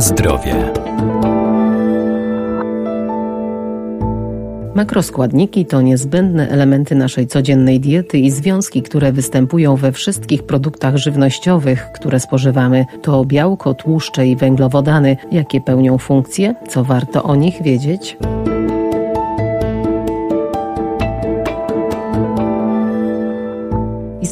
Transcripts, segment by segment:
Zdrowie. Makroskładniki to niezbędne elementy naszej codziennej diety i związki, które występują we wszystkich produktach żywnościowych, które spożywamy. To białko, tłuszcze i węglowodany. Jakie pełnią funkcje? Co warto o nich wiedzieć?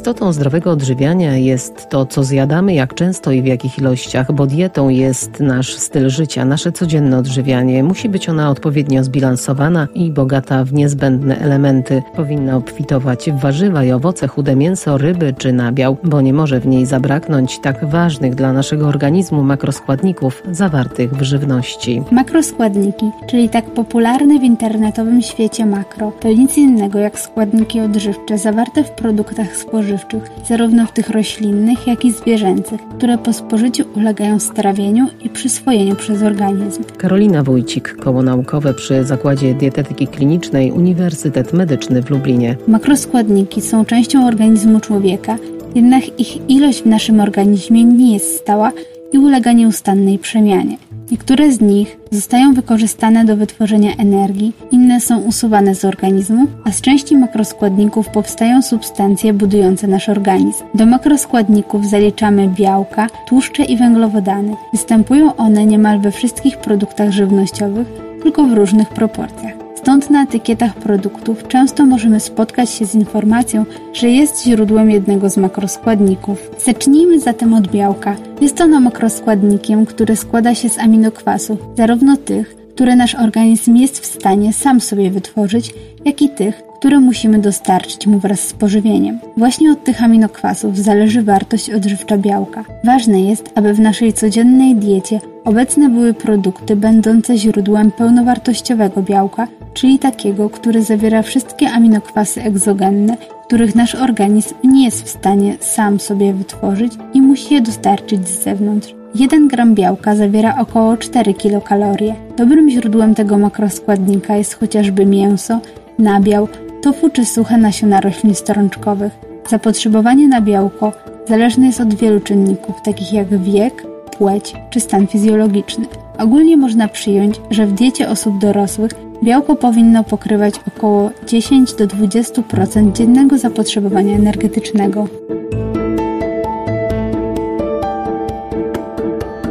Istotą zdrowego odżywiania jest to, co zjadamy, jak często i w jakich ilościach, bo dietą jest nasz styl życia, nasze codzienne odżywianie. Musi być ona odpowiednio zbilansowana i bogata w niezbędne elementy. Powinna obfitować w warzywa i owoce, chude mięso, ryby czy nabiał, bo nie może w niej zabraknąć tak ważnych dla naszego organizmu makroskładników zawartych w żywności. Makroskładniki, czyli tak popularne w internetowym świecie makro, to nic innego jak składniki odżywcze zawarte w produktach spożywczych spożywczych, zarówno w tych roślinnych, jak i zwierzęcych, które po spożyciu ulegają strawieniu i przyswojeniu przez organizm. Karolina Wójcik, koło naukowe przy Zakładzie Dietetyki Klinicznej Uniwersytet Medyczny w Lublinie. Makroskładniki są częścią organizmu człowieka, jednak ich ilość w naszym organizmie nie jest stała i ulega nieustannej przemianie. Niektóre z nich zostają wykorzystane do wytworzenia energii, inne są usuwane z organizmu, a z części makroskładników powstają substancje budujące nasz organizm. Do makroskładników zaliczamy białka, tłuszcze i węglowodany. Występują one niemal we wszystkich produktach żywnościowych, tylko w różnych proporcjach. Stąd na etykietach produktów często możemy spotkać się z informacją, że jest źródłem jednego z makroskładników. Zacznijmy zatem od białka. Jest ono makroskładnikiem, który składa się z aminokwasów, zarówno tych, które nasz organizm jest w stanie sam sobie wytworzyć, jak i tych, które musimy dostarczyć mu wraz z pożywieniem. Właśnie od tych aminokwasów zależy wartość odżywcza białka. Ważne jest, aby w naszej codziennej diecie obecne były produkty będące źródłem pełnowartościowego białka, czyli takiego, który zawiera wszystkie aminokwasy egzogenne, których nasz organizm nie jest w stanie sam sobie wytworzyć i musi je dostarczyć z zewnątrz. 1 gram białka zawiera około 4 kilokalorie. Dobrym źródłem tego makroskładnika jest chociażby mięso, nabiał, tofu czy suche nasiona roślin strączkowych. Zapotrzebowanie na białko zależne jest od wielu czynników, takich jak wiek, płeć czy stan fizjologiczny. Ogólnie można przyjąć, że w diecie osób dorosłych białko powinno pokrywać około 10 do 20% dziennego zapotrzebowania energetycznego.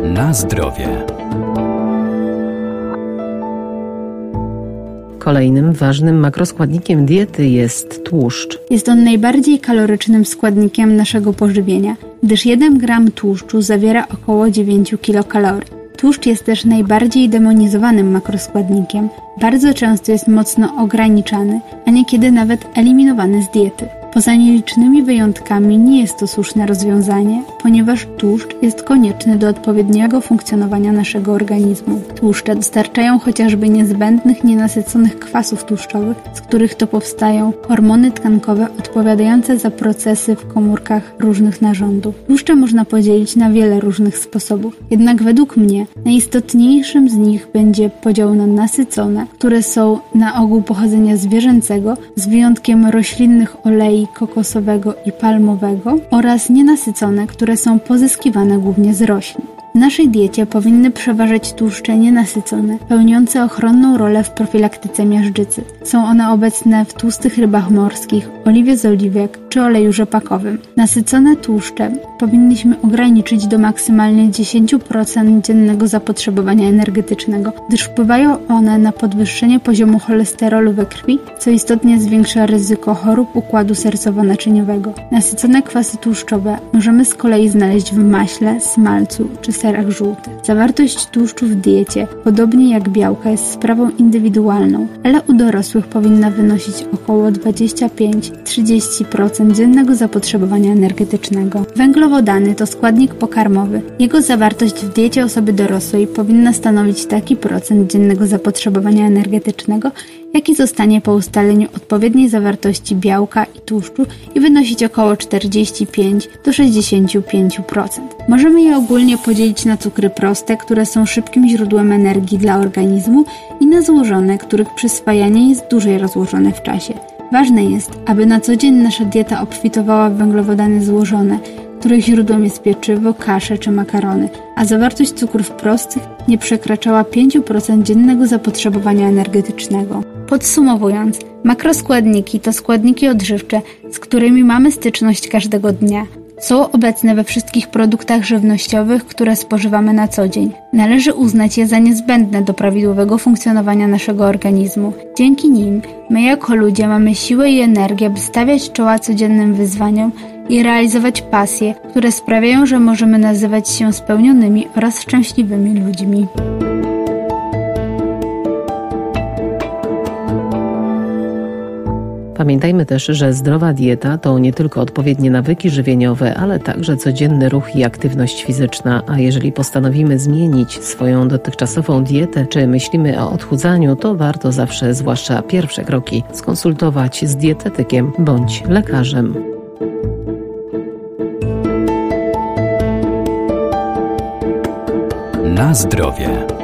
Na zdrowie. Kolejnym ważnym makroskładnikiem diety jest tłuszcz. Jest on najbardziej kalorycznym składnikiem naszego pożywienia, gdyż 1 gram tłuszczu zawiera około 9 kilokalorii. Tłuszcz jest też najbardziej demonizowanym makroskładnikiem. Bardzo często jest mocno ograniczany, a niekiedy nawet eliminowany z diety. Poza nielicznymi wyjątkami nie jest to słuszne rozwiązanie, ponieważ tłuszcz jest konieczny do odpowiedniego funkcjonowania naszego organizmu. Tłuszcze dostarczają chociażby niezbędnych nienasyconych kwasów tłuszczowych, z których to powstają hormony tkankowe odpowiadające za procesy w komórkach różnych narządów. Tłuszcze można podzielić na wiele różnych sposobów, jednak według mnie najistotniejszym z nich będzie podział na nasycone, które są na ogół pochodzenia zwierzęcego, z wyjątkiem roślinnych olei kokosowego i palmowego oraz nienasycone, które są pozyskiwane głównie z roślin. W naszej diecie powinny przeważać tłuszcze nienasycone, pełniące ochronną rolę w profilaktyce miażdżycy. Są one obecne w tłustych rybach morskich, oliwie z oliwek czy oleju rzepakowym. Nasycone tłuszcze powinniśmy ograniczyć do maksymalnie 10% dziennego zapotrzebowania energetycznego, gdyż wpływają one na podwyższenie poziomu cholesterolu we krwi, co istotnie zwiększa ryzyko chorób układu sercowo-naczyniowego. Nasycone kwasy tłuszczowe możemy z kolei znaleźć w maśle, smalcu czy serach żółtych. Zawartość tłuszczu w diecie, podobnie jak białka, jest sprawą indywidualną, ale u dorosłych powinna wynosić około 25-30% dziennego zapotrzebowania energetycznego. Węglowodany to składnik pokarmowy. Jego zawartość w diecie osoby dorosłej powinna stanowić taki procent dziennego zapotrzebowania energetycznego, jaki zostanie po ustaleniu odpowiedniej zawartości białka i tłuszczu i wynosić około 45 do 65%. Możemy je ogólnie podzielić na cukry proste, które są szybkim źródłem energii dla organizmu i na złożone, których przyswajanie jest dłużej rozłożone w czasie. Ważne jest, aby na co dzień nasza dieta obfitowała w węglowodany złożone, których źródłem jest pieczywo, kasze czy makarony, a zawartość cukrów prostych nie przekraczała 5% dziennego zapotrzebowania energetycznego. Podsumowując, makroskładniki to składniki odżywcze, z którymi mamy styczność każdego dnia. Są obecne we wszystkich produktach żywnościowych, które spożywamy na co dzień. Należy uznać je za niezbędne do prawidłowego funkcjonowania naszego organizmu. Dzięki nim my jako ludzie mamy siłę i energię, by stawiać czoła codziennym wyzwaniom i realizować pasje, które sprawiają, że możemy nazywać się spełnionymi oraz szczęśliwymi ludźmi. Pamiętajmy też, że zdrowa dieta to nie tylko odpowiednie nawyki żywieniowe, ale także codzienny ruch i aktywność fizyczna. A jeżeli postanowimy zmienić swoją dotychczasową dietę, czy myślimy o odchudzaniu, to warto zawsze, zwłaszcza pierwsze kroki, skonsultować z dietetykiem bądź lekarzem. Na zdrowie.